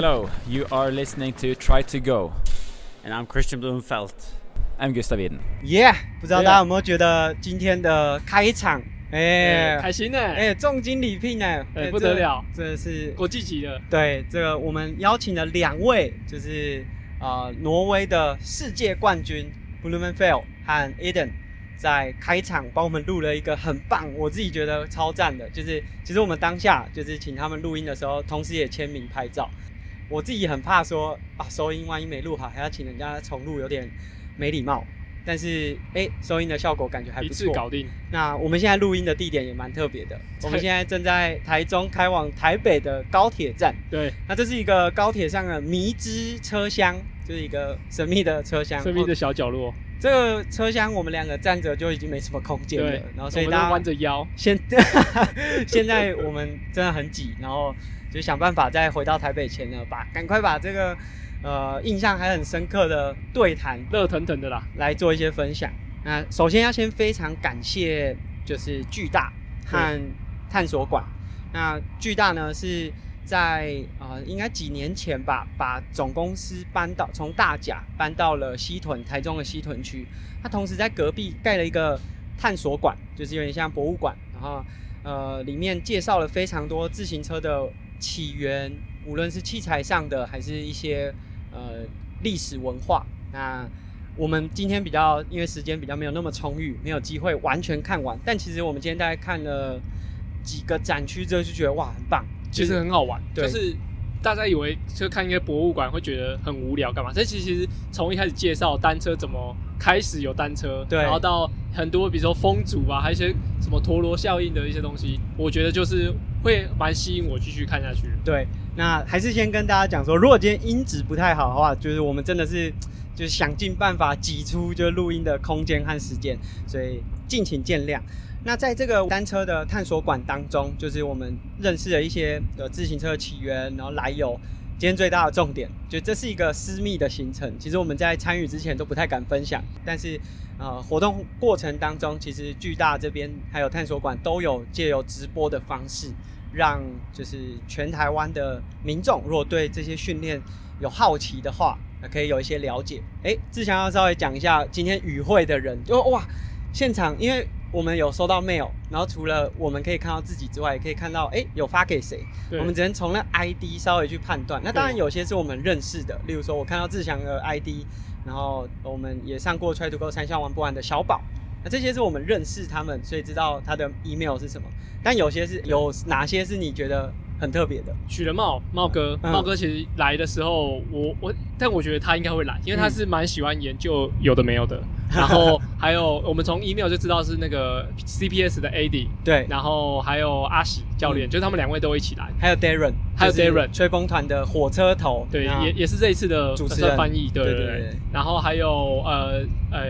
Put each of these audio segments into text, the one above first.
Hello, you are listening to Try to Go. And I'm Christian Blumenfeld. I'm Gustav Eden. Yeah，不知道大家有没有觉得今天的开场，哎、哎，开心呢，哎、重金礼聘呢，哎，不得了，这真的是国际级的，对这个我们邀请了两位，就是呃挪威的世界冠军 Blumenfeld 和 Eden，在开场帮我们录了一个很棒，我自己觉得超赞的，就是其实我们当下就是请他们录音的时候，同时也签名拍照。我自己很怕说啊，收音万一没录好，还要请人家重录，有点没礼貌。但是哎、收音的效果感觉还不错。次搞定。那我们现在录音的地点也蛮特别的，我们对现在正在台中开往台北的高铁站。对，那这是一个高铁上的迷之车厢，就是一个神秘的车厢。哦神秘的小角落，这个车厢，我们两个站着就已经没什么空间了，，然后所以大家弯着腰，现 现在我们真的很挤，然后就想办法再回到台北前呢，把赶快把这个呃印象还很深刻的对谈热腾腾的啦。来做一些分享。那首先要先非常感谢就是巨大和探索馆。那巨大呢是在呃应该几年前吧，把总公司搬到从大甲搬到了西屯，台中的西屯区。它同时在隔壁盖了一个探索馆，就是有点像博物馆，然后呃里面介绍了非常多自行车的起源，无论是器材上的，还是一些呃历史文化。那我们今天比较因为时间比较没有那么充裕，没有机会完全看完，但其实我们今天大概看了几个展区之后，就觉得哇很棒，其实很好玩，对就是大家以为就看一个博物馆会觉得很无聊，干嘛？这其实从一开始介绍单车怎么开始有单车，对然后到很多比如说风阻啊，还有一些什么陀螺效应的一些东西，我觉得就是会蛮吸引我继续看下去。对，那还是先跟大家讲说，如果今天音质不太好的话，就是我们真的是就是想尽办法挤出就录音的空间和时间，所以敬请见谅。那在这个单车的探索馆当中，就是我们认识了一些呃自行车起源，然后来由。今天最大的重点，就这是一个私密的行程。其实我们在参与之前都不太敢分享，但是呃，活动过程当中，其实巨大这边还有探索馆都有借由直播的方式，让就是全台湾的民众，如果对这些训练有好奇的话，可以有一些了解。哎，志强要稍微讲一下今天与会的人，就哇，现场因为我们有收到 mail，然后除了我们可以看到自己之外，也可以看到哎有发给谁，我们只能从那 ID 稍微去判断。那当然有些是我们认识的，例如说我看到志强的 ID，然后我们也上过 Try to Go 三项玩不完的小宝。那这些是我们认识他们，所以知道他的 email 是什么。但有些是有哪些是你觉得很特别的？许了茂茂哥，嗯茂哥其实来的时候，我我，但我觉得他应该会来，因为他嗯是蛮喜欢研究有的没有的。然后还有我们从 email 就知道是那个 CPS 的 AD，对，然后还有阿喜教练，嗯就是他们两位都一起来。还有 Darren，还有 Darren 吹风团的火车头，对，也也是这一次的主持人翻译，对对对对对对。然后还有呃呃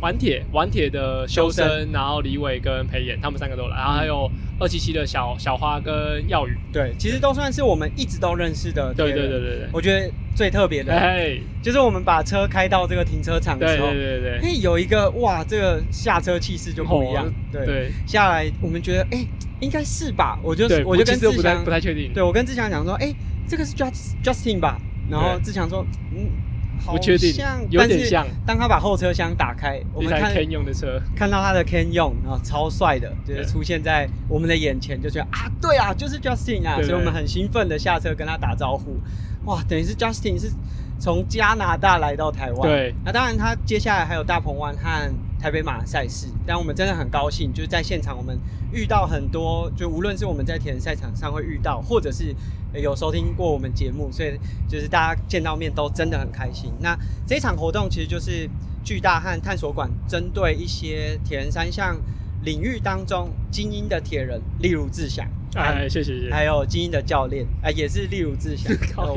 玩铁玩铁的修修身，然后李伟跟裴妍他们三个都来，然后还有二七七的小小花跟耀宇，对，其实都算是我们一直都认识的。对对对，对对。我觉得最特别的哎，就是我们把车开到这个停车场的时候，对对对嘿，有一个哇，这个下车气势就不一样哦。对，对下来我们觉得，哎，应该是吧？我就，我就跟志强不太确定，对我跟志强讲说，哎、这个是 Just Justin 吧？然后志强说，嗯，好不确定像有点。像当他把后车厢打开，我们看 Ken 用的车，看到他的 Ken 用，然后超帅的，就是出现在我们的眼前，就觉得啊，对啊，就是 Justin 啊，所以我们很兴奋的下车跟他打招呼。哇，等于是 Justin 是从加拿大来到台湾。对，那当然他接下来还有大鹏湾和台北马赛事，但我们真的很高兴，就是在现场我们遇到很多，就无论是我们在铁人赛场上会遇到，或者是有收听过我们节目，所以就是大家见到面都真的很开心。那这一场活动其实就是巨大和探索馆针对一些铁人三项领域当中精英的铁人，例如志祥，哎，谢谢谢谢，还有精英的教练，啊、也是例如志祥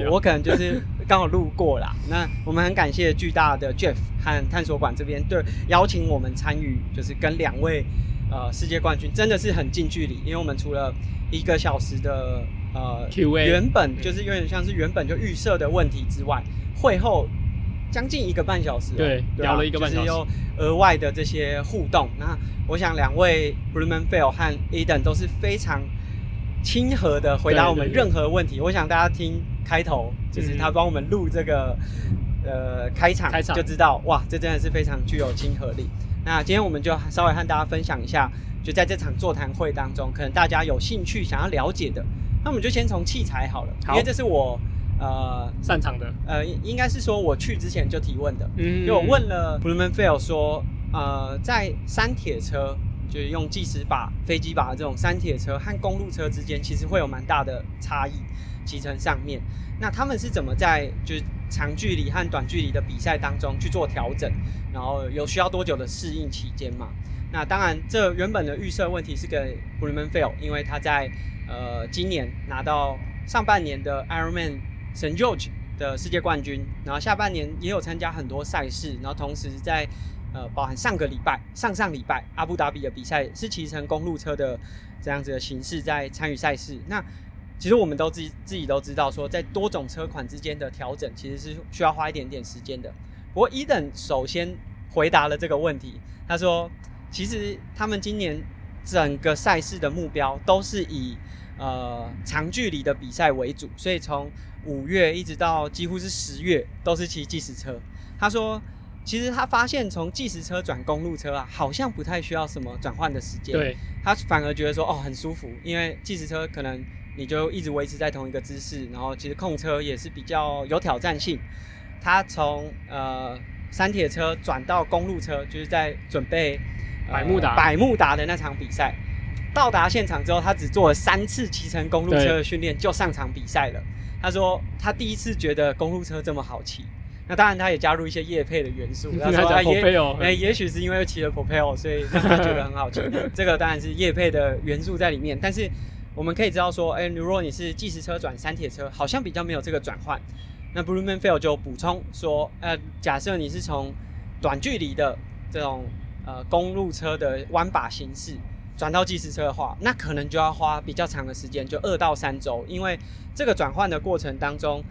我可能就是刚好路过啦。那我们很感谢巨大的 Jeff 和探索馆这边对邀请我们参与，就是跟两位呃世界冠军真的是很近距离，因为我们除了一个小时的呃 Q&A 原本嗯就是有点像是原本就预设的问题之外，会后将近一个半小时哦、对啊聊了一个半小时就是有额外的这些互动。那我想两位 Blumenfeld 和 Eden 都是非常亲和的回答我们任何问题。我想大家听开头，就是嗯。他帮我们录这个呃开场，开场。就知道哇，这真的是非常具有亲和力。那今天我们就稍微和大家分享一下，就在这场座谈会当中，可能大家有兴趣想要了解的，那我们就先从器材好了，好。因为这是我呃擅长的，呃应应该是说我去之前就提问的，嗯。因为我问了 Blumenfeld 说，呃，在山铁车就是用计时靶、飞机靶的这种山铁车和公路车之间，其实会有蛮大的差异，骑乘上面。那他们是怎么在就是长距离和短距离的比赛当中去做调整？然后有需要多久的适应期间嘛？那当然，这原本的预设问题是给 Bremen，因为他在呃今年拿到上半年的 Ironman St. George 的世界冠军，然后下半年也有参加很多赛事，然后同时在呃包含上个礼拜、上上礼拜阿布达比的比赛是骑乘公路车的这样子的形式在参与赛事。那其实我们都自己自己都知道，说在多种车款之间的调整其实是需要花一点点时间的。不过伊登首先回答了这个问题，他说，其实他们今年整个赛事的目标都是以呃长距离的比赛为主，所以从五月一直到几乎是十月都是骑计时车。他说，其实他发现从计时车转公路车啊，好像不太需要什么转换的时间。对，他反而觉得说哦很舒服，因为计时车可能你就一直维持在同一个姿势，然后其实控车也是比较有挑战性。他从呃山铁车转到公路车，就是在准备、呃百慕达百慕达的那场比赛。到达现场之后，他只做了三次骑乘公路车的训练，就上场比赛了。他说他第一次觉得公路车这么好骑。那当然，他也加入一些叶配的元素。他说他也哎，也许是因为骑了 Propel，所以让他觉得很好骑。这个当然是叶配的元素在里面。但是我们可以知道说，哎、如果你是计时车转山铁车，好像比较没有这个转换。那 Blumenfeld 就补充说，呃，假设你是从短距离的这种呃公路车的弯把形式转到计时车的话，那可能就要花比较长的时间，就二到三周，因为这个转换的过程当中，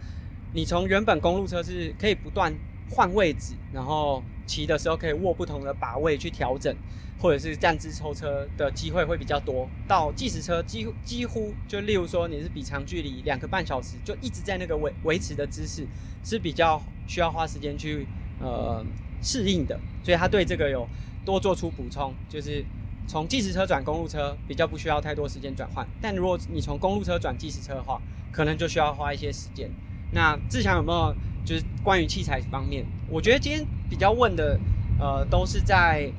你从原本公路车是可以不断换位置，然后骑的时候可以握不同的把位去调整，或者是站姿抽车的机会会比较多。到计时车几乎几乎就例如说你是比长距离两个半小时，就一直在那个维维持的姿势，是比较需要花时间去呃适应的。所以他对这个有多做出补充，就是从计时车转公路车比较不需要太多时间转换，但如果你从公路车转计时车的话，可能就需要花一些时间。那志强有没有就是关于器材方面？我觉得今天比较问的，呃，都是在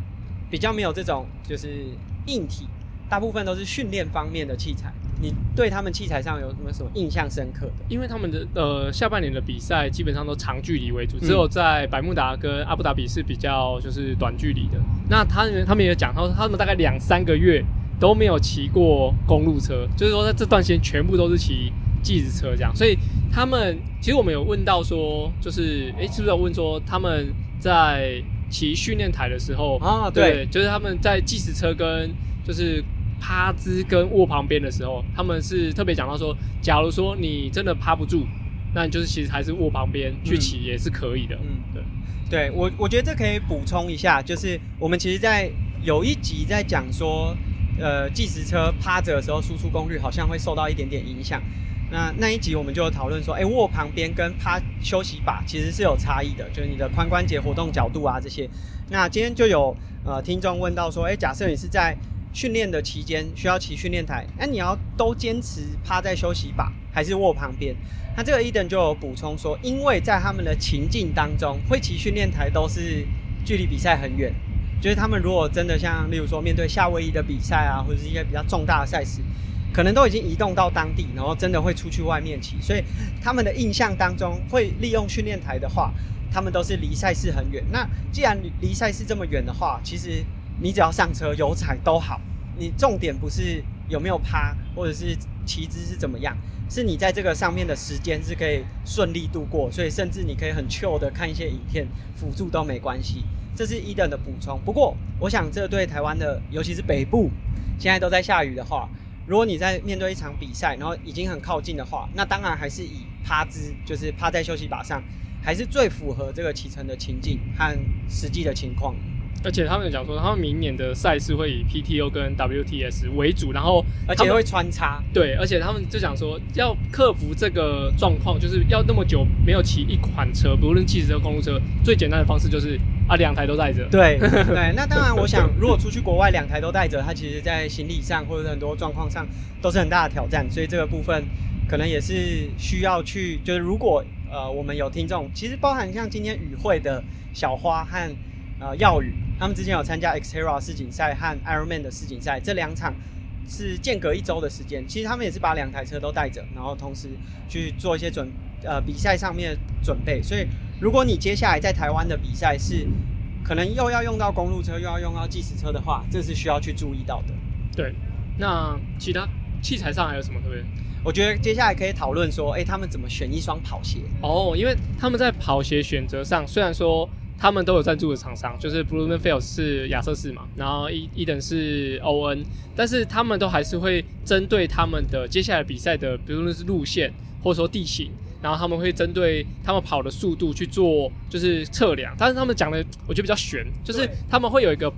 比较没有这种就是硬体，大部分都是训练方面的器材。你对他们器材上有什么什么印象深刻的？因为他们的呃下半年的比赛基本上都长距离为主，嗯只有在百慕达跟阿布达比是比较就是短距离的。那他们他们也讲，他说他们大概两三个月都没有骑过公路车，就是说在这段时间全部都是骑计时车这样。所以他们其实我们有问到说，就是诶，是不是有问说他们在骑训练台的时候啊对，就是他们在计时车跟就是趴姿跟卧旁边的时候，他们是特别讲到说，假如说你真的趴不住，那你就是其实还是卧旁边去骑也是可以的。嗯，对，对我我觉得这可以补充一下，就是我们其实，在有一集在讲说，呃，计时车趴着的时候，输出功率好像会受到一点点影响。那那一集我们就讨论说，哎、握旁边跟趴休息把其实是有差异的，就是你的髋关节活动角度啊这些。那今天就有呃听众问到说，哎、假设你是在训练的期间需要骑训练台，那你要都坚持趴在休息把还是握旁边？那这个伊登就有补充说，因为在他们的情境当中，会骑训练台都是距离比赛很远，就是他们如果真的像例如说面对夏威夷的比赛啊，或者是一些比较重大的赛事，可能都已经移动到当地，然后真的会出去外面骑，所以他们的印象当中会利用训练台的话，他们都是离赛事很远。那既然离赛事这么远的话，其实你只要上车有踩都好，你重点不是有没有趴，或者是骑姿是怎么样，是你在这个上面的时间是可以顺利度过，所以甚至你可以很 chill 的看一些影片辅助都没关系。这是伊登的补充。不过，我想这对台湾的，尤其是北部，现在都在下雨的话，如果你在面对一场比赛，然后已经很靠近的话，那当然还是以趴姿，就是趴在休息把上，还是最符合这个骑乘的情境和实际的情况。而且他们有讲说，他们明年的赛事会以 PTO 跟 WTS 为主，然后而且会穿插。对，而且他们就讲说，要克服这个状况，就是要那么久没有骑一款车，不论汽车、公路车，最简单的方式就是啊，两台都带着。对 对，那当然，我想如果出去国外两台都带着，它其实在行李上或者很多状况上都是很大的挑战，所以这个部分可能也是需要去，就是如果呃我们有听众，其实包含像今天与会的小花和呃耀宇，他们之前有参加 Xterra 世锦赛和 Ironman 的世锦赛，这两场是间隔一周的时间，其实他们也是把两台车都带着，然后同时去做一些准呃比赛上面的准备。所以如果你接下来在台湾的比赛是可能又要用到公路车，又要用到计时车的话，这是需要去注意到的。对，那其他器材上还有什么特别？我觉得接下来可以讨论说，哎、他们怎么选一双跑鞋？哦，因为他们在跑鞋选择上，虽然说他们都有赞助的厂商，就是 Blumenfeld 是亚瑟士嘛，然后一一等是 ON，，但是他们都还是会针对他们的接下来比赛的，比如说是路线或者说地形，然后他们会针对他们跑的速度去做就是测量，但是他们讲的我觉得比较悬，就是他们会有一个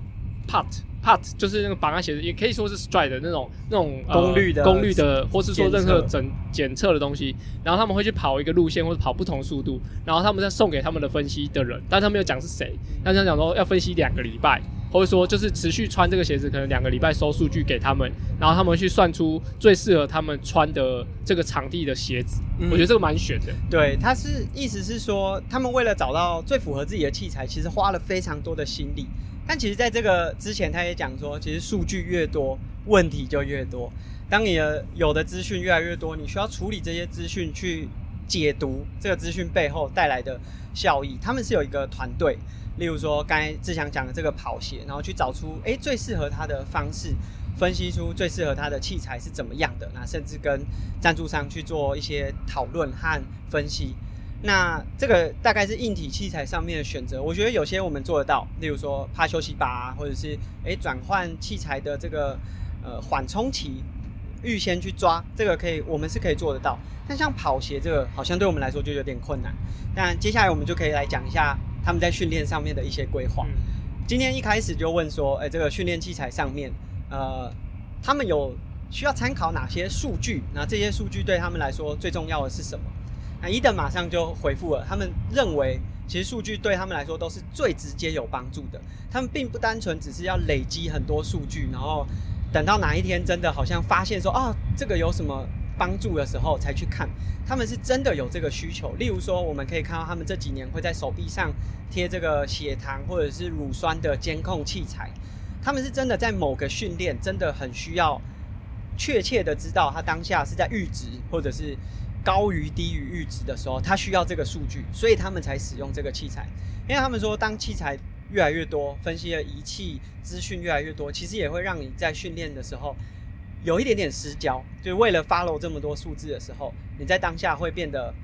part。Part 就是那个绑在鞋子，也可以说是 stride 的那种那种、呃功率的功率的，或是说任何整检检测的东西，然后他们会去跑一个路线或者跑不同速度，然后他们再送给他们的分析的人，但他没有讲是谁，但他讲说要分析两个礼拜，或者说就是持续穿这个鞋子，可能两个礼拜收数据给他们，然后他们去算出最适合他们穿的这个场地的鞋子，嗯。我觉得这个蛮悬的。对，他是意思是说，他们为了找到最符合自己的器材，其实花了非常多的心力。但其实，在这个之前，他也讲说，其实数据越多，问题就越多。当你的有的资讯越来越多，你需要处理这些资讯，去解读这个资讯背后带来的效益。他们是有一个团队，例如说刚才志祥讲的这个跑鞋，然后去找出诶最适合他的方式，分析出最适合他的器材是怎么样的，那甚至跟赞助商去做一些讨论和分析。那这个大概是硬体器材上面的选择，我觉得有些我们做得到，例如说趴休息吧、或者是诶转换器材的这个呃缓冲期，预先去抓，这个可以我们是可以做得到。但像跑鞋这个，好像对我们来说就有点困难。那接下来我们就可以来讲一下他们在训练上面的一些规划。今天一开始就问说，哎、这个训练器材上面，呃，他们有需要参考哪些数据？那这些数据对他们来说最重要的是什么？那伊登马上就回复了，他们认为其实数据对他们来说都是最直接有帮助的。他们并不单纯只是要累积很多数据，然后等到哪一天真的好像发现说，啊，这个有什么帮助的时候才去看。他们是真的有这个需求。例如说，我们可以看到他们这几年会在手臂上贴这个血糖或者是乳酸的监控器材。他们是真的在某个训练真的很需要确切的知道他当下是在阈值或者是高于低于阈值的时候，他需要这个数据，所以他们才使用这个器材。因为他们说，当器材越来越多，分析的仪器资讯越来越多，其实也会让你在训练的时候有一点点失焦。就为了 follow 这么多数字的时候，你在当下会变得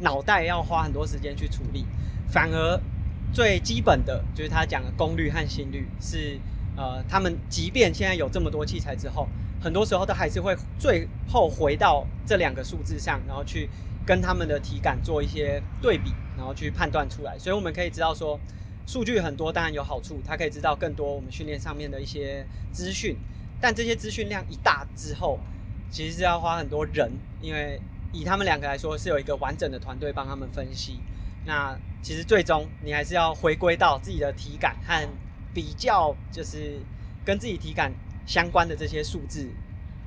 脑袋要花很多时间去处理，反而最基本的就是他讲的功率和心率是呃，他们即便现在有这么多器材之后，很多时候都还是会最后回到这两个数字上，然后去跟他们的体感做一些对比，然后去判断出来。所以我们可以知道说，数据很多当然有好处，它可以知道更多我们训练上面的一些资讯，但这些资讯量一大之后，其实是要花很多人，因为以他们两个来说，是有一个完整的团队帮他们分析。那其实最终你还是要回归到自己的体感和比较，就是跟自己体感相关的这些数字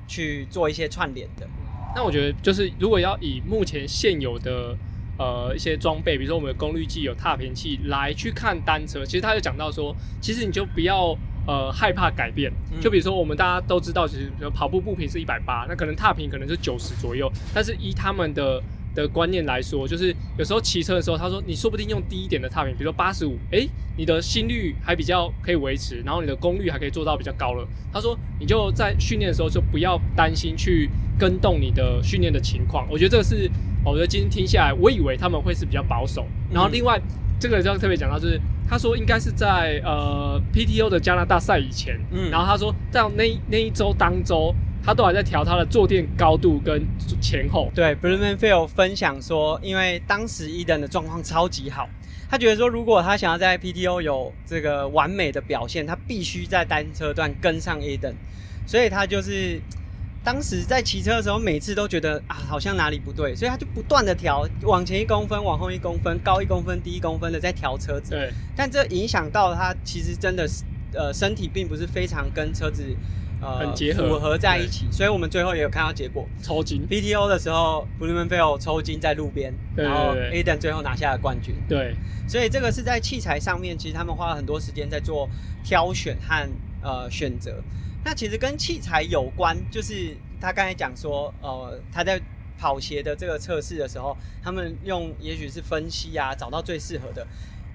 去做一些串联的。那我觉得就是如果要以目前现有的呃一些装备，比如说我们的功率计、有踏频器来去看单车，其实他就讲到说，其实你就不要呃害怕改变。嗯就比如说我们大家都知道，其实比如跑步步频是一百八，那可能踏频可能是九十左右，但是依他们的的观念来说，就是有时候骑车的时候，他说你说不定用低一点的踏频，比如说八十五，诶，你的心率还比较可以维持，然后你的功率还可以做到比较高了。他说你就在训练的时候就不要担心去跟动你的训练的情况。我觉得这个是，我觉得今天听下来，我以为他们会是比较保守，然后另外。这个就要特别讲到，就是他说应该是在呃 PTO 的加拿大赛以前，嗯然后他说在那那一周当周，他都还在调他的坐垫高度跟前后，对 b r u m a n f i e l 分享说，因为当时伊登的状况超级好，他觉得说，如果他想要在 PTO 有这个完美的表现，他必须在单车段跟上 Eden，所以他就是当时在骑车的时候，每次都觉得啊，好像哪里不对，所以他就不断的调，往前一公分，往后一公分，高一公分，低一公分的在调车子。对，但这影响到他其实真的是呃身体并不是非常跟车子呃很结合符合在一起，所以我们最后也有看到结果。抽筋。PTO 的时候 e n f e l 抽筋在路边，对然后对 Aden 最后拿下了冠军。对，所以这个是在器材上面，其实他们花了很多时间在做挑选和呃选择。那其实跟器材有关，就是他刚才讲说，呃，他在跑鞋的这个测试的时候，他们用也许是分析啊，找到最适合的。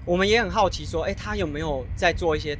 我们也很好奇说，哎、他有没有在做一些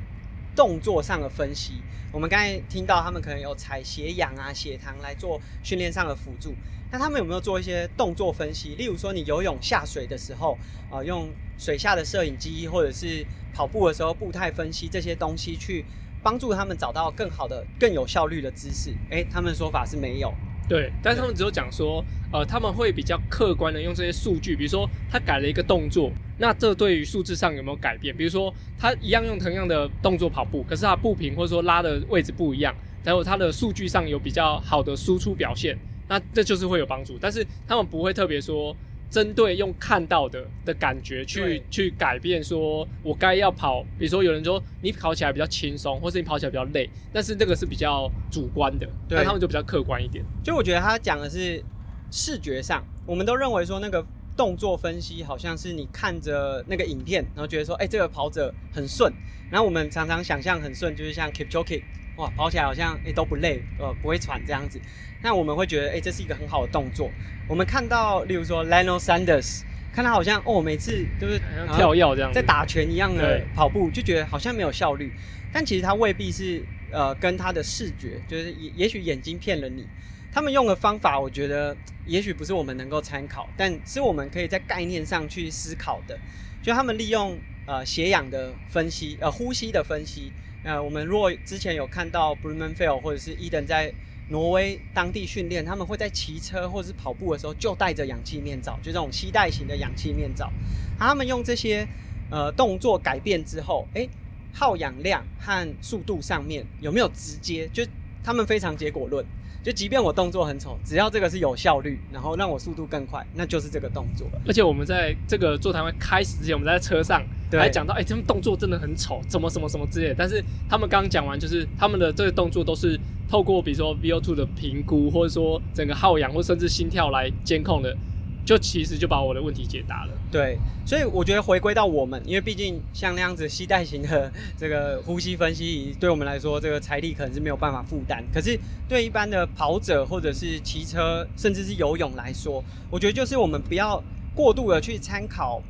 动作上的分析？我们刚才听到他们可能有采血氧啊、血糖来做训练上的辅助，那他们有没有做一些动作分析？例如说，你游泳下水的时候，啊、用水下的摄影机，或者是跑步的时候步态分析这些东西，去帮助他们找到更好的、更有效率的姿势。诶，他们说法是没有。对，但是他们只有讲说，呃，他们会比较客观的用这些数据，比如说他改了一个动作，那这对于数字上有没有改变？比如说他一样用同样的动作跑步，可是他步频或者说拉的位置不一样，然后他的数据上有比较好的输出表现，那这就是会有帮助。但是他们不会特别说针对用看到的的感觉去去改变，说我该要跑，比如说有人说你跑起来比较轻松，或是你跑起来比较累，但是那个是比较主观的，对那他们就比较客观一点。就我觉得他讲的是视觉上，我们都认为说那个动作分析好像是你看着那个影片，然后觉得说，哎、这个跑者很顺。然后我们常常想象很顺，就是像 Kipchoge，哇，跑起来好像哎、都不累，呃，不会喘这样子。那我们会觉得，哎、这是一个很好的动作。我们看到，例如说 Lionel Sanders，看他好像哦，每次就是像跳跃这样，在打拳一样的跑步，就觉得好像没有效率。但其实他未必是呃跟他的视觉，就是也也许眼睛骗了你。他们用的方法，我觉得也许不是我们能够参考，但是我们可以在概念上去思考的。就他们利用呃血氧的分析，呃呼吸的分析。呃，我们如果之前有看到 b r u m a n f e l 或者是 Eden 在挪威当地训练，他们会在骑车或者是跑步的时候就戴着氧气面罩，就这种吸带型的氧气面罩。他们用这些呃动作改变之后，诶，耗氧量和速度上面有没有直接？就他们非常结果论，就即便我动作很丑，只要这个是有效率，然后让我速度更快，那就是这个动作了。而且我们在这个座谈会开始之前，我们在车上对还讲到，哎、他们动作真的很丑，怎么什么什么之类的。但是他们刚刚讲完，就是他们的这个动作都是透过比如说 VO2 的评估，或者说整个耗氧或甚至心跳来监控的，就其实就把我的问题解答了。对，所以我觉得回归到我们，因为毕竟像那样子吸带型的这个呼吸分析，对我们来说，这个财力可能是没有办法负担。可是对一般的跑者或者是骑车，甚至是游泳来说，我觉得就是我们不要过度的去参考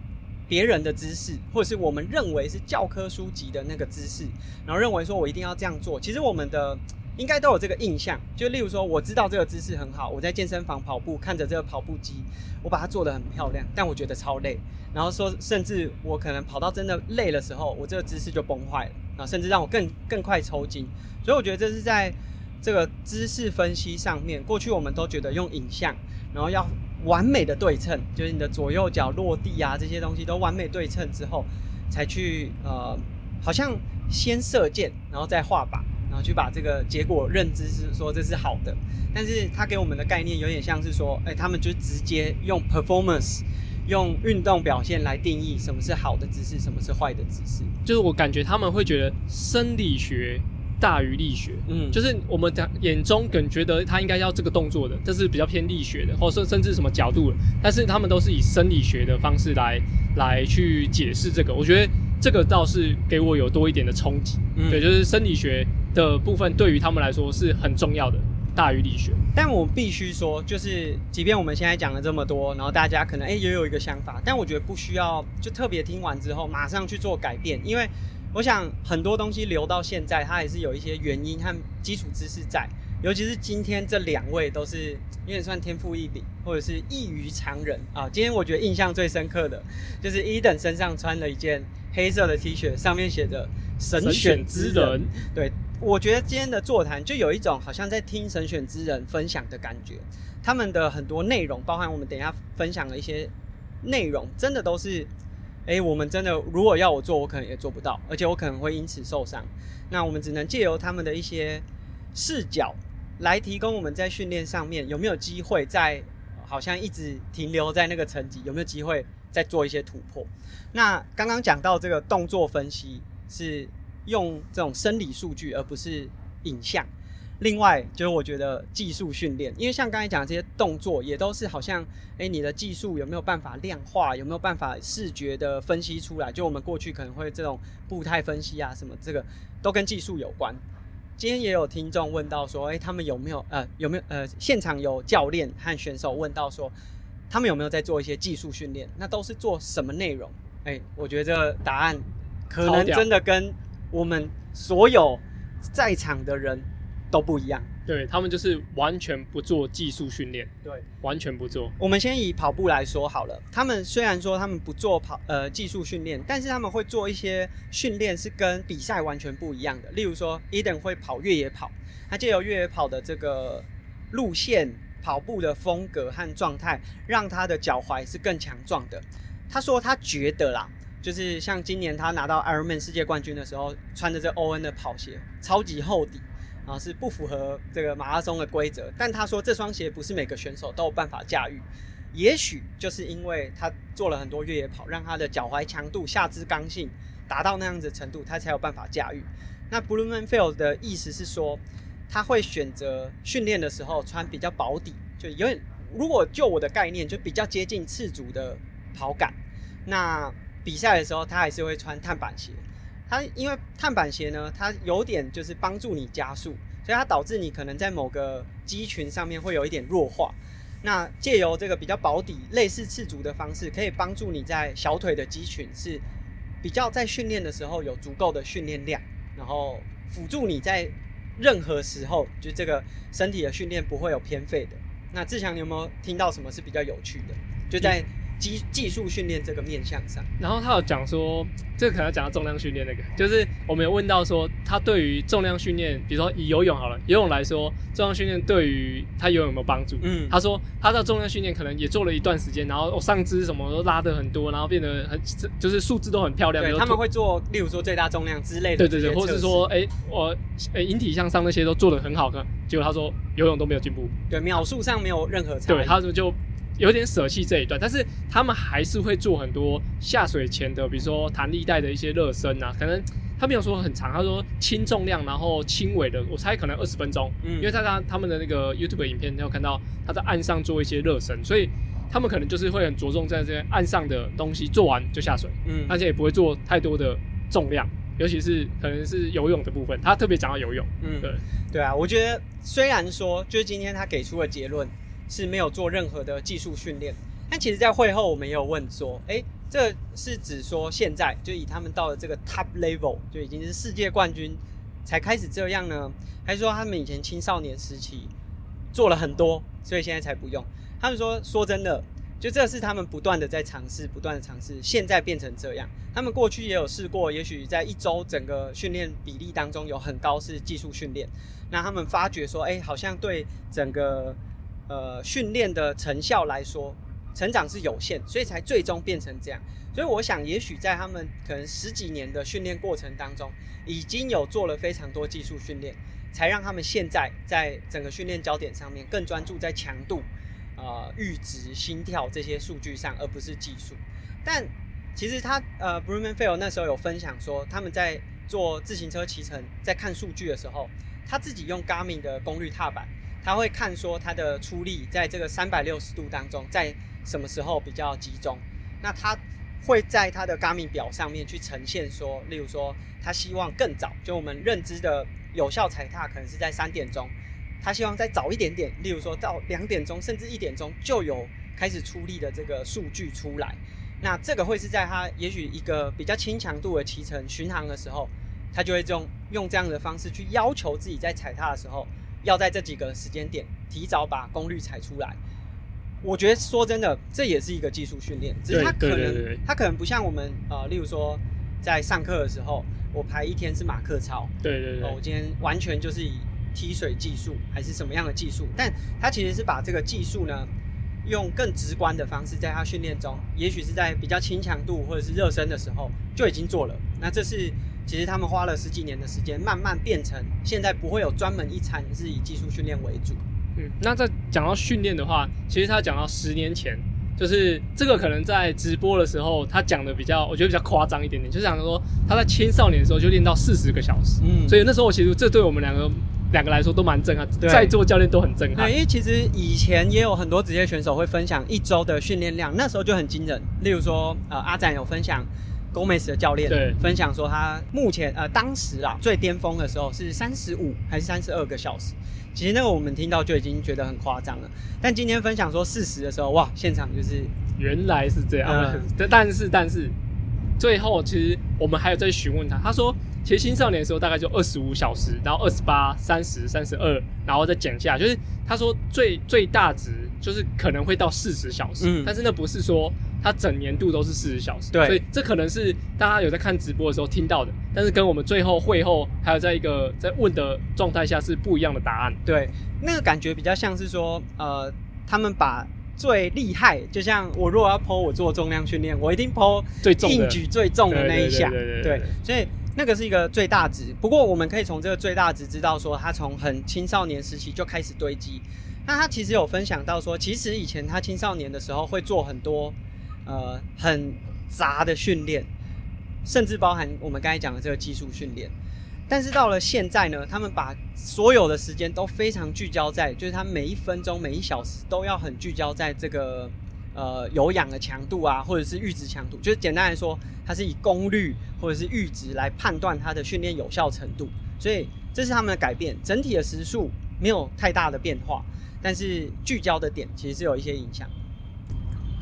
别人的姿势，或者是我们认为是教科书级的那个姿势，然后认为说我一定要这样做。其实我们的应该都有这个印象，就例如说，我知道这个姿势很好，我在健身房跑步，看着这个跑步机，我把它做得很漂亮，但我觉得超累。然后说，甚至我可能跑到真的累的时候，我这个姿势就崩坏了，啊，甚至让我更更快抽筋。所以我觉得这是在这个姿势分析上面，过去我们都觉得用影像，然后要完美的对称，就是你的左右脚落地啊这些东西都完美对称之后，才去呃，好像先射箭，然后再画靶，然后去把这个结果认知是说这是好的。但是他给我们的概念有点像是说，哎、他们就直接用 performance。用运动表现来定义什么是好的姿势，什么是坏的姿势。就是我感觉他们会觉得生理学大于力学，嗯，就是我们的眼中更觉得他应该要这个动作的，这是比较偏力学的，或者甚至什么角度的，但是他们都是以生理学的方式来来去解释这个。我觉得这个倒是给我有多一点的冲击，嗯对，就是生理学的部分对于他们来说是很重要的，大于力学。但我必须说，就是即便我们现在讲了这么多，然后大家可能哎、也有一个想法，但我觉得不需要就特别听完之后马上去做改变，因为我想很多东西留到现在，它还是有一些原因和基础知识在。尤其是今天这两位都是有点算天赋异禀，或者是异于常人啊。今天我觉得印象最深刻的就是伊等身上穿了一件黑色的 T 恤，上面写着“神选之人”。对，我觉得今天的座谈就有一种好像在听神选之人分享的感觉。他们的很多内容，包含我们等一下分享的一些内容，真的都是诶，我们真的如果要我做，我可能也做不到，而且我可能会因此受伤。那我们只能借由他们的一些视角来提供我们在训练上面有没有机会在好像一直停留在那个层级，有没有机会再做一些突破？那刚刚讲到这个动作分析是用这种生理数据，而不是影像。另外就是我觉得技术训练，因为像刚才讲的这些动作，也都是好像，诶，你的技术有没有办法量化，有没有办法视觉的分析出来？就我们过去可能会这种步态分析啊，什么这个都跟技术有关。今天也有听众问到说，诶，他们有没有呃有没有呃现场有教练和选手问到说，他们有没有在做一些技术训练？那都是做什么内容？诶，我觉得这答案可能真的跟我们所有在场的人都不一样。对他们就是完全不做技术训练，对，完全不做。我们先以跑步来说好了，他们虽然说他们不做跑呃技术训练，但是他们会做一些训练是跟比赛完全不一样的。例如说，Eden 会跑越野跑，他借由越野跑的这个路线、跑步的风格和状态，让他的脚踝是更强壮的。他说他觉得啦，就是像今年他拿到 Ironman 世界冠军的时候，穿着这 ON 的跑鞋，超级厚底。啊，是不符合这个马拉松的规则。但他说这双鞋不是每个选手都有办法驾驭，也许就是因为他做了很多越野跑，让他的脚踝强度、下肢刚性达到那样子程度，他才有办法驾驭。那 Blumenfeld 的意思是说，他会选择训练的时候穿比较薄底，就有点如果就我的概念，就比较接近赤足的跑感。那比赛的时候，他还是会穿碳板鞋。它因为碳板鞋呢，它有点就是帮助你加速，所以它导致你可能在某个肌群上面会有一点弱化。那借由这个比较薄底、类似赤足的方式，可以帮助你在小腿的肌群是比较在训练的时候有足够的训练量，然后辅助你在任何时候就这个身体的训练不会有偏废的。那志强，你有没有听到什么是比较有趣的？就在技技术训练这个面向上。然后他有讲说，这个可能要讲到重量训练那个，就是我们有问到说，他对于重量训练，比如说以游泳好了，游泳来说，重量训练对于他游泳有没有帮助？嗯，他说他的重量训练可能也做了一段时间，然后我上肢什么都拉的很多，然后变得很就是数字都很漂亮。对他们会做，例如说最大重量之类的对对对，或是说，哎、我哎引体向上那些都做的很好的，结果他说游泳都没有进步，对秒数上没有任何差异。对，他们就有点舍弃这一段，但是他们还是会做很多下水前的，比如说弹力带的一些热身啊，可能他没有说很长，他说轻重量，然后轻微的，我猜可能二十分钟，嗯。因为他他他们的那个 YouTube 影片，你有看到他在岸上做一些热身，所以他们可能就是会很着重在这些岸上的东西做完就下水，嗯。而且也不会做太多的重量，尤其是可能是游泳的部分，他特别讲到游泳，嗯。对，对啊，我觉得虽然说就是今天他给出的结论是没有做任何的技术训练，但其实在会后我们也有问说，诶，这是指说现在就以他们到了这个 top level 就已经是世界冠军才开始这样呢，还是说他们以前青少年时期做了很多，所以现在才不用？他们说说真的。就这是他们不断的在尝试，不断的尝试，现在变成这样。他们过去也有试过，也许在一周整个训练比例当中有很高是技术训练，那他们发觉说，哎、好像对整个呃训练的成效来说，成长是有限，所以才最终变成这样。所以我想，也许在他们可能十几年的训练过程当中，已经有做了非常多技术训练，才让他们现在在整个训练焦点上面更专注在强度、呃阈值、心跳这些数据上，而不是技术。但其实他呃 b r u m a n f e l 那时候有分享说，他们在做自行车骑乘，在看数据的时候，他自己用 Garmin 的功率踏板，他会看说他的出力在这个三百六十度当中，在什么时候比较集中。那他会在他的 Garmin 表上面去呈现说，例如说他希望更早，就我们认知的有效踩踏可能是在三点钟，他希望再早一点点，例如说到两点钟甚至一点钟就有开始出力的这个数据出来。那这个会是在他也许一个比较轻强度的骑乘巡航的时候，他就会用用这样的方式去要求自己在踩踏的时候，要在这几个时间点提早把功率踩出来。我觉得说真的，这也是一个技术训练，只是它可能对对对对它可能不像我们呃，例如说在上课的时候，我排一天是马克操，对对对哦，我今天完全就是以踢水技术还是什么样的技术，但它其实是把这个技术呢用更直观的方式，在他训练中，也许是在比较轻强度或者是热身的时候就已经做了。那这是其实他们花了十几年的时间，慢慢变成现在不会有专门一餐是以技术训练为主。嗯，那在讲到训练的话，其实他讲到十年前，就是这个可能在直播的时候，他讲的比较，我觉得比较夸张一点点，就是讲说他在青少年的时候就练到四十个小时，嗯所以那时候其实这对我们两个两个来说都蛮震撼，在座教练都很震撼对，。因为其实以前也有很多职业选手会分享一周的训练量，那时候就很惊人。例如说，呃，阿展有分享 Gomez 的教练，对。分享说他目前呃当时啊最巅峰的时候是三十五还是三十二个小时。其实那个我们听到就已经觉得很夸张了，但今天分享说四十的时候，哇，现场就是原来是这样，嗯但但是但是最后其实我们还有在询问他，他说其实青少年的时候大概就二十五小时，然后二十八、三十、三十二，然后再减下，就是他说最最大值就是可能会到四十小时，嗯。但是那不是说他整年度都是四十小时，对所以这可能是大家有在看直播的时候听到的，但是跟我们最后会后还有在一个在问的状态下是不一样的答案。对，那个感觉比较像是说，呃，他们把最厉害，就像我如果要剖我做重量训练，我一定剖最重硬举最重的那一项，对对对对对对所以那个是一个最大值。不过我们可以从这个最大值知道说，他从很青少年时期就开始堆积。那他其实有分享到说，其实以前他青少年的时候会做很多呃很杂的训练，甚至包含我们刚才讲的这个技术训练。但是到了现在呢，他们把所有的时间都非常聚焦在，就是他每一分钟、每一小时都要很聚焦在这个呃有氧的强度啊，或者是阈值强度。就是简单来说，它是以功率或者是阈值来判断它的训练有效程度。所以这是他们的改变，整体的时数没有太大的变化，但是聚焦的点其实是有一些影响。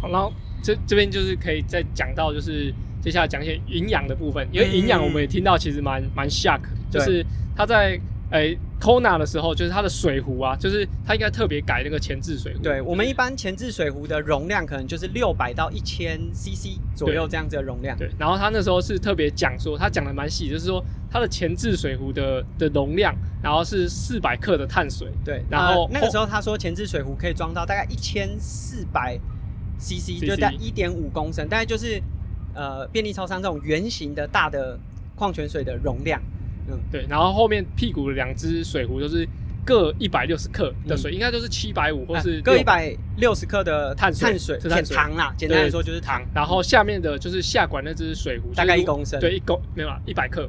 好，然后这这边就是可以再讲到，就是接下来讲一些营养的部分，因为嗯营养我们也听到其实蛮蛮 shock，就是他在诶 Kona 的时候，就是它的水壶啊，就是他应该特别改那个前置水壶，对我们一般前置水壶的容量可能就是六百到一千 CC 左右这样子的容量。对，然后他那时候是特别讲说，他讲的蛮细，就是说它的前置水壶的的容量，然后是四百克的碳水，对，然后呃那个时候他说前置水壶可以装到大概一千四百 CC，就在一点五公升，大概就是呃便利超商这种圆形的大的矿泉水的容量。嗯，对，然后后面屁股的两只水壶都是各一百六十克的水，应该都是七百五或是啊各一600百六十克的碳水碳水是碳水。糖啦，简单来说就是糖，然后下面的就是下管那只水壶，大概一公升。对，一公没有啊，一百克，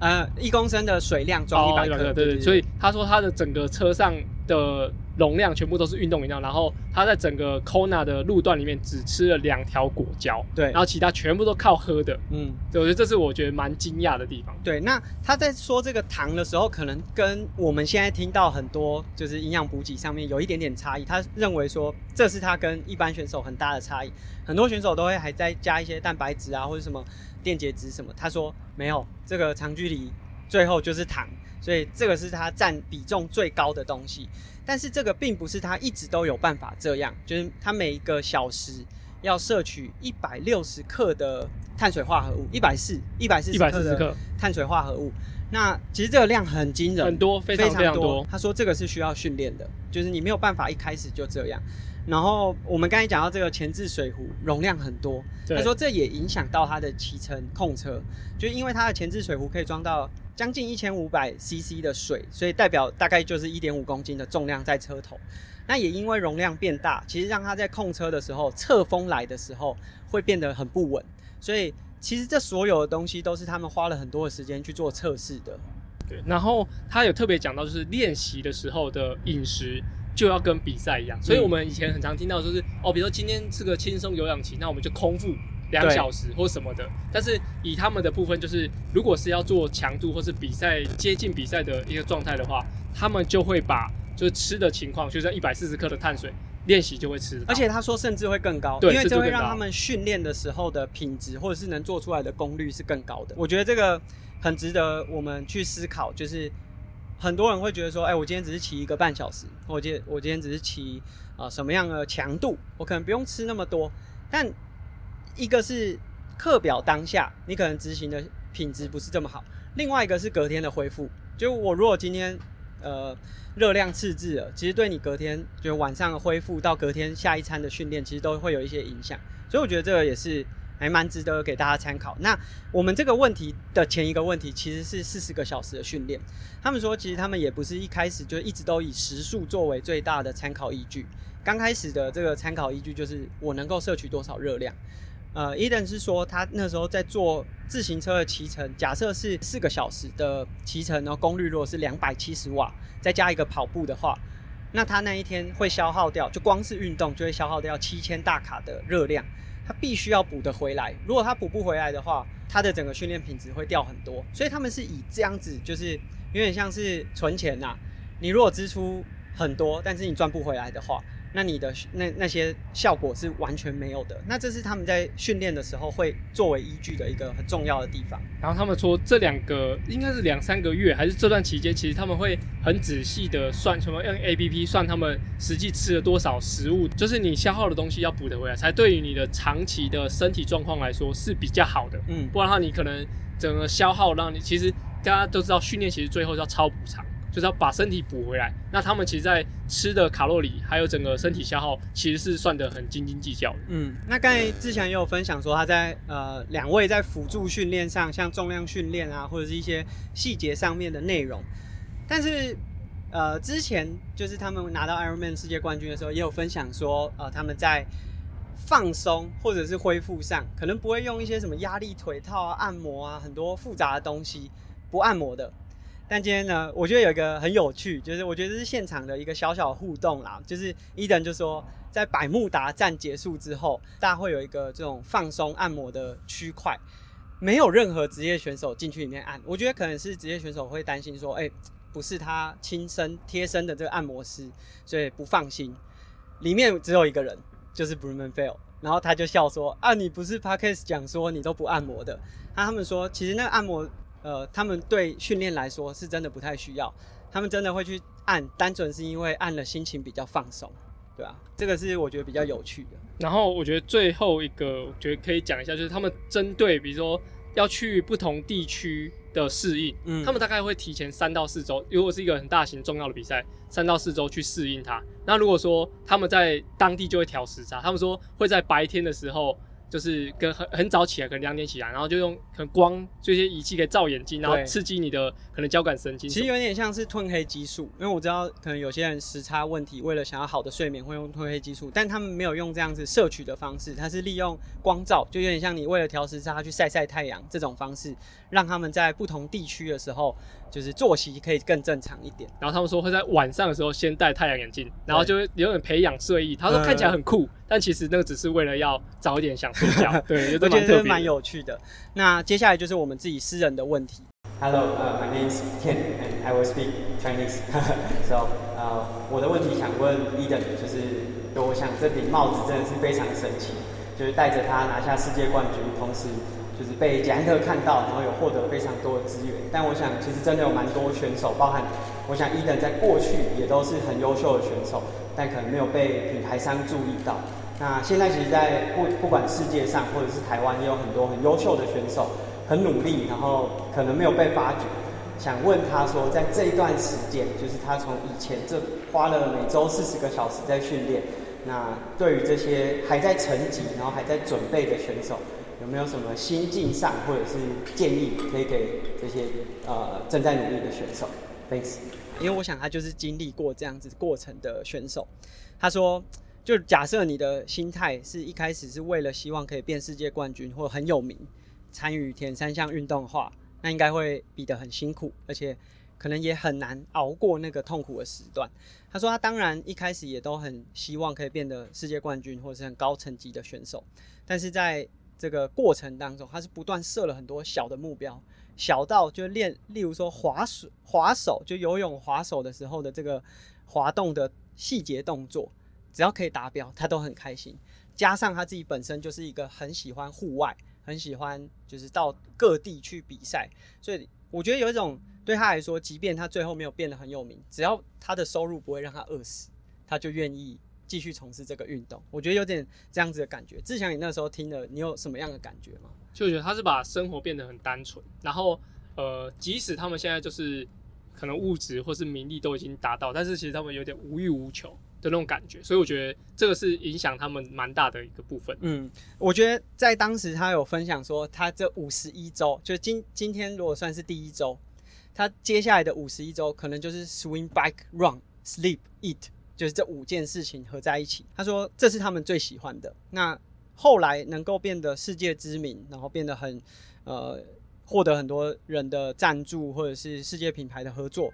呃，一公升的水量装一哦百克，对对。所以他说他的整个车上的容量全部都是运动饮料，然后他在整个 Kona 的路段里面只吃了两条果胶，对然后其他全部都靠喝的。嗯，对，我觉得这是我觉得蛮惊讶的地方。对，那他在说这个糖的时候，可能跟我们现在听到很多就是营养补给上面有一点点差异。他认为说这是他跟一般选手很大的差异。很多选手都会还在加一些蛋白质啊，或者什么电解质什么。他说没有，这个长距离最后就是糖，所以这个是它占比重最高的东西。但是这个并不是它一直都有办法这样，就是它每一个小时要摄取一百六十克的碳水化合物，一百四一百四十克的碳水化合物。那其实这个量很惊人，很多，非常非常多。他说这个是需要训练的，就是你没有办法一开始就这样。然后我们刚才讲到这个前置水壶容量很多，他说这也影响到它的骑乘控车，就是因为它的前置水壶可以装到将近一千五百 CC 的水，所以代表大概就是一点五公斤的重量在车头。那也因为容量变大，其实让它在控车的时候，侧风来的时候会变得很不稳，所以其实这所有的东西都是他们花了很多的时间去做测试的。对，然后他有特别讲到，就是练习的时候的饮食就要跟比赛一样，所以我们以前很常听到就是哦，比如说今天是个轻松有氧期，那我们就空腹两小时或什么的。但是以他们的部分，就是如果是要做强度或是比赛接近比赛的一个状态的话，他们就会把就是吃的情况，就是一百四十克的碳水练习就会吃，而且他说甚至会更高，因为这会让他们训练的时候的品质或者是能做出来的功率是更高的。我觉得这个很值得我们去思考，就是很多人会觉得说，哎，我今天只是骑一个半小时，我今我今天只是骑啊、什么样的强度，我可能不用吃那么多，但一个是课表当下你可能执行的品质不是这么好，另外一个是隔天的恢复，就我如果今天呃热量赤字了，其实对你隔天就晚上恢复到隔天下一餐的训练，其实都会有一些影响。所以我觉得这个也是还蛮值得给大家参考。那我们这个问题的前一个问题其实是四十个小时的训练，他们说其实他们也不是一开始就一直都以时数作为最大的参考依据。刚开始的这个参考依据就是我能够摄取多少热量。呃，Eden 是说他那时候在做自行车的骑乘，假设是四个小时的骑乘，然后功率如果是两百七十瓦，再加一个跑步的话，那他那一天会消耗掉，就光是运动就会消耗掉七千大卡的热量，他必须要补得回来。如果他补不回来的话，他的整个训练品质会掉很多。所以他们是以这样子，就是有点像是存钱呐。你如果支出很多，但是你赚不回来的话。那你的那那些效果是完全没有的。那这是他们在训练的时候会作为依据的一个很重要的地方。然后他们说，这两个应该是两三个月，还是这段期间，其实他们会很仔细的算什么用 A P P 算他们实际吃了多少食物，就是你消耗的东西要补得回来，才对于你的长期的身体状况来说是比较好的。嗯，不然的话，你可能整个消耗让你其实大家都知道，训练其实最后要超补偿。就是要把身体补回来，那他们其实，在吃的卡路里还有整个身体消耗，其实是算得很斤斤计较的。嗯，那刚才之前也有分享说，他在呃两位在辅助训练上，像重量训练啊，或者是一些细节上面的内容。但是呃之前就是他们拿到 Ironman 世界冠军的时候，也有分享说，呃他们在放松或者是恢复上，可能不会用一些什么压力腿套啊、按摩啊，很多复杂的东西，不按摩的。但今天呢，我觉得有一个很有趣，就是我觉得是现场的一个小小互动啦。就是伊登就说，在百慕达站结束之后，大家会有一个这种放松按摩的区块，没有任何职业选手进去里面按。我觉得可能是职业选手会担心说，哎，不是他亲身贴身的这个按摩师，所以不放心。里面只有一个人，就是 Bruman Fail，然后他就笑说，啊，你不是 Parkes 讲说你都不按摩的？那他们说，其实那个按摩。呃，他们对训练来说是真的不太需要，他们真的会去按，单纯是因为按了心情比较放松，对吧？这个是我觉得比较有趣的。然后我觉得最后一个，我觉得可以讲一下，就是他们针对比如说要去不同地区的适应，嗯，他们大概会提前三到四周，如果是一个很大型重要的比赛，三到四周去适应它。那如果说他们在当地就会调时差，他们说会在白天的时候。就是跟很很早起来，可能两点起来，然后就用可能光这些仪器可以照眼睛，然后刺激你的可能交感神经。其实有点像是褪黑激素，因为我知道可能有些人时差问题，为了想要好的睡眠会用褪黑激素，但他们没有用这样子摄取的方式，它是利用光照，就有点像你为了调时差去晒晒太阳这种方式，让他们在不同地区的时候。就是作息可以更正常一点，然后他们说会在晚上的时候先戴太阳眼镜，然后就有点培养睡意。他说看起来很酷，但其实那个只是为了要早一点想睡觉。对，我觉得蛮有趣的。那接下来就是我们自己私人的问题。Hello, my name is Ken, and I will speak Chinese. So, 呃，我的问题想问 Eden，就是我想这顶帽子真的是非常神奇，就是戴着它拿下世界冠军，同时。就是被捷安特看到，然后有获得非常多的资源。但我想，其实真的有蛮多选手，包含我想伊登在过去也都是很优秀的选手，但可能没有被品牌商注意到。那现在其实，在不不管世界上或者是台湾，也有很多很优秀的选手，很努力，然后可能没有被发掘。想问他说，在这一段时间，就是他从以前这花了每周四十个小时在训练，那对于这些还在成级，然后还在准备的选手。有没有什么心境上或者是建议可以给这些呃正在努力的选手？Thanks。因为我想他就是经历过这样子过程的选手。他说，就假设你的心态是一开始是为了希望可以变世界冠军或很有名，参与田三项运动的话，那应该会比得很辛苦，而且可能也很难熬过那个痛苦的时段。他说他当然一开始也都很希望可以变得世界冠军或是很高层级的选手，但是在这个过程当中，他是不断设了很多小的目标，小到就练，例如说滑水、滑手，就游泳滑手的时候的这个滑动的细节动作，只要可以达标，他都很开心。加上他自己本身就是一个很喜欢户外，很喜欢就是到各地去比赛，所以我觉得有一种对他来说，即便他最后没有变得很有名，只要他的收入不会让他饿死，他就愿意。继续从事这个运动，我觉得有点这样子的感觉。志强，你那时候听了，你有什么样的感觉吗？就觉得他是把生活变得很单纯，然后呃，即使他们现在就是可能物质或是名利都已经达到，但是其实他们有点无欲无求的那种感觉，所以我觉得这个是影响他们蛮大的一个部分。嗯，我觉得在当时他有分享说，他这五十一周，就今今天如果算是第一周，他接下来的五十一周可能就是 swing, bike, run, sleep, eat，就是这五件事情合在一起。他说这是他们最喜欢的。那后来能够变得世界知名，然后变得很呃获得很多人的赞助或者是世界品牌的合作，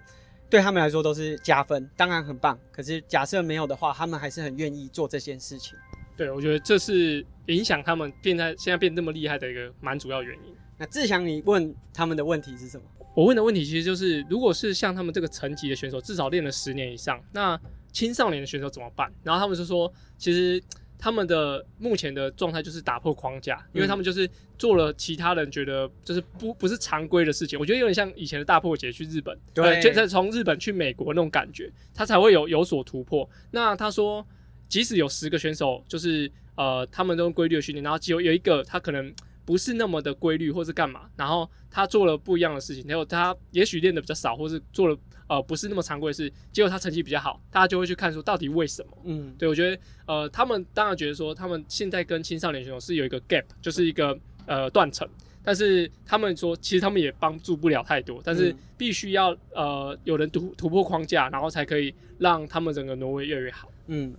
对他们来说都是加分，当然很棒。可是假设没有的话，他们还是很愿意做这件事情。对，我觉得这是影响他们变在现在变这么厉害的一个蛮主要原因。那志祥，你问他们的问题是什么？我问的问题其实就是，如果是像他们这个层级的选手，至少练了十年以上，那青少年的选手怎么办？然后他们就说，其实他们的目前的状态就是打破框架，因为他们就是做了其他人觉得就是不不是常规的事情。我觉得有点像以前的大破解去日本，对呃就是从日本去美国那种感觉，他才会有有所突破。那他说，即使有十个选手，就是呃他们都规律的训练，然后只有有一个他可能。不是那么的规律，或是干嘛？然后他做了不一样的事情，然后他也许练的比较少，或是做了呃不是那么常规的事，结果他成绩比较好，大家就会去看说到底为什么？嗯，对我觉得呃他们当然觉得说他们现在跟青少年选手是有一个 gap，就是一个呃断层，但是他们说其实他们也帮助不了太多，但是嗯必须要呃有人突突破框架，然后才可以让他们整个挪威越来越好。嗯，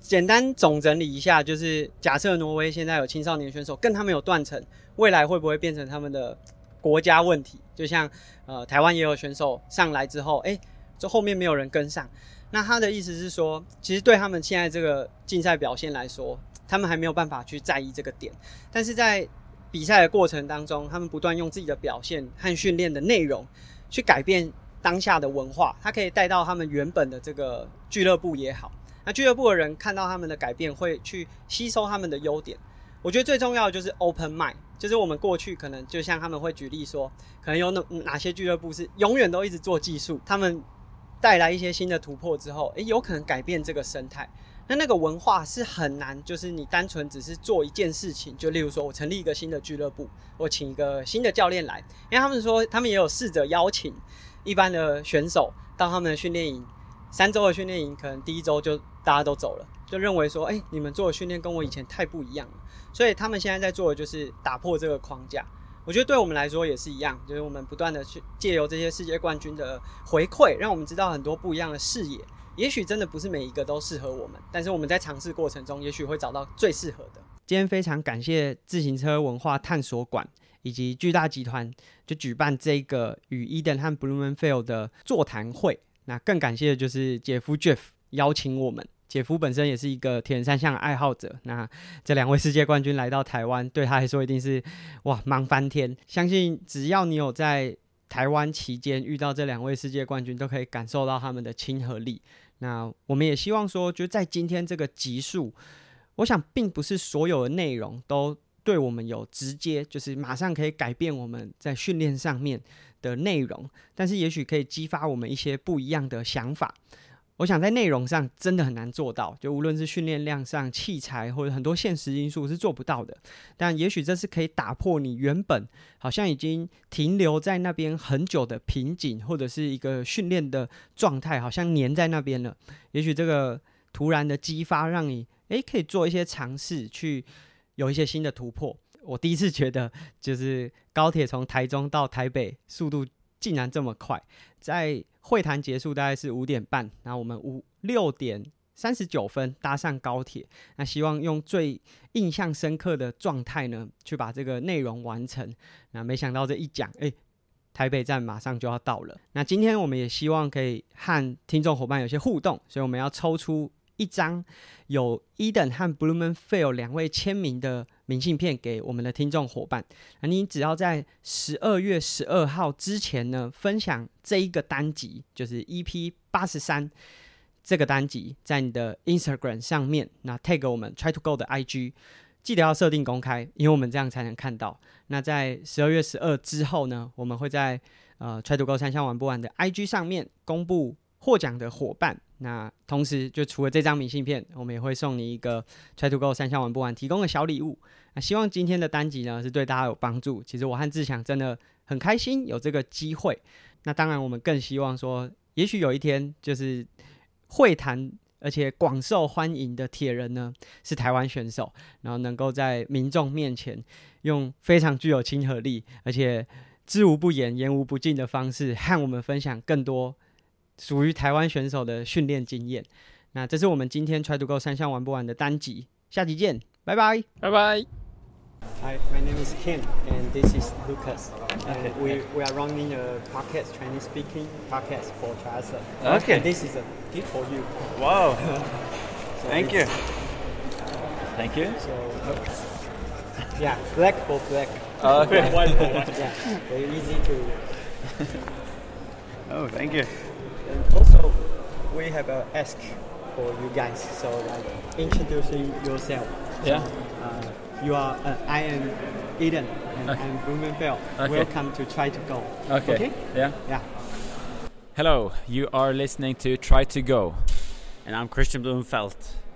简单总整理一下，就是假设挪威现在有青少年选手，跟他们有断层，未来会不会变成他们的国家问题？就像呃台湾也有选手上来之后，哎、这后面没有人跟上。那他的意思是说，其实对他们现在这个竞赛表现来说，他们还没有办法去在意这个点，但是在比赛的过程当中，他们不断用自己的表现和训练的内容去改变当下的文化，它可以带到他们原本的这个俱乐部也好。那俱乐部的人看到他们的改变，会去吸收他们的优点。我觉得最重要的就是 open mind，就是我们过去可能就像他们会举例说，可能有哪哪些俱乐部是永远都一直做技术，他们带来一些新的突破之后，诶，有可能改变这个生态。那那个文化是很难，就是你单纯只是做一件事情，就例如说我成立一个新的俱乐部，我请一个新的教练来，因为他们说他们也有试着邀请一般的选手到他们的训练营，三周的训练营，可能第一周就大家都走了，就认为说，哎、你们做的训练跟我以前太不一样了，所以他们现在在做的就是打破这个框架。我觉得对我们来说也是一样，就是我们不断的去借由这些世界冠军的回馈，让我们知道很多不一样的视野。也许真的不是每一个都适合我们，但是我们在尝试过程中，也许会找到最适合的。今天非常感谢自行车文化探索馆以及巨大集团就举办这个与 Eden 和 Blumenfeld 的座谈会。那更感谢的就是姐夫 Jeff 邀请我们。姐夫本身也是一个铁人三项爱好者，那这两位世界冠军来到台湾，对他来说一定是哇忙翻天。相信只要你有在台湾期间遇到这两位世界冠军，都可以感受到他们的亲和力。那我们也希望说，就在今天这个集数，我想并不是所有的内容都对我们有直接，就是马上可以改变我们在训练上面的内容，但是也许可以激发我们一些不一样的想法。我想在内容上真的很难做到，就无论是训练量上、器材或者很多现实因素是做不到的。但也许这是可以打破你原本好像已经停留在那边很久的瓶颈，或者是一个训练的状态，好像黏在那边了。也许这个突然的激发，让你诶可以做一些尝试，去有一些新的突破。我第一次觉得，就是高铁从台中到台北速度竟然这么快，在会谈结束大概是五点半，然后我们五六点三十九分搭上高铁，那希望用最印象深刻的状态呢，去把这个内容完成。那没想到这一讲，诶，台北站马上就要到了。那今天我们也希望可以和听众伙伴有些互动，所以我们要抽出一张有 Eden 和 Blumenfeld 两位签名的明信片给我们的听众伙伴。那你只要在十二月十二号之前呢，分享这一个单集，就是 EP 八十三这个单集，在你的 Instagram 上面，那 tag 我们 Try to Go 的 IG。记得要设定公开，因为我们这样才能看到。那在十二月十二之后呢，我们会在呃 Try to Go 三项玩不完的 IG 上面公布获奖的伙伴。那同时，就除了这张明信片，我们也会送你一个 Try to Go 三项玩不完提供的小礼物。那希望今天的单集呢是对大家有帮助。其实我和志强真的很开心有这个机会。那当然，我们更希望说，也许有一天，就是会谈而且广受欢迎的铁人呢，是台湾选手，然后能够在民众面前用非常具有亲和力，而且知无不言、言无不尽的方式，和我们分享更多属于台湾选手的训练经验。那这是我们今天 Try to Go 三项玩不完的单集，下集见，拜拜。拜拜。Hi, my name is Ken, and this is Lucas. And we, we are running a podcast, Chinese speaking podcast for triathlon. Okay. And this is a gift for you. Wow. So Thank you. Thank you. So, yeah, black for black. Okay. yeah, very easy to. Oh, thank you. And also, we have a ask for you guys. So, like introducing yourself. Yeah. Uh, you are. Uh, I am Eden, and Okay. I'm Blumenfeld. Okay. Welcome to Try to Go. Okay. Okay. Yeah. Yeah. Hello, you are listening to Try to Go, And I'm Christian Blumenfeld.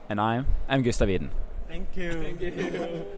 and I'm I'm Gustav Eden. Thank you. Thank you.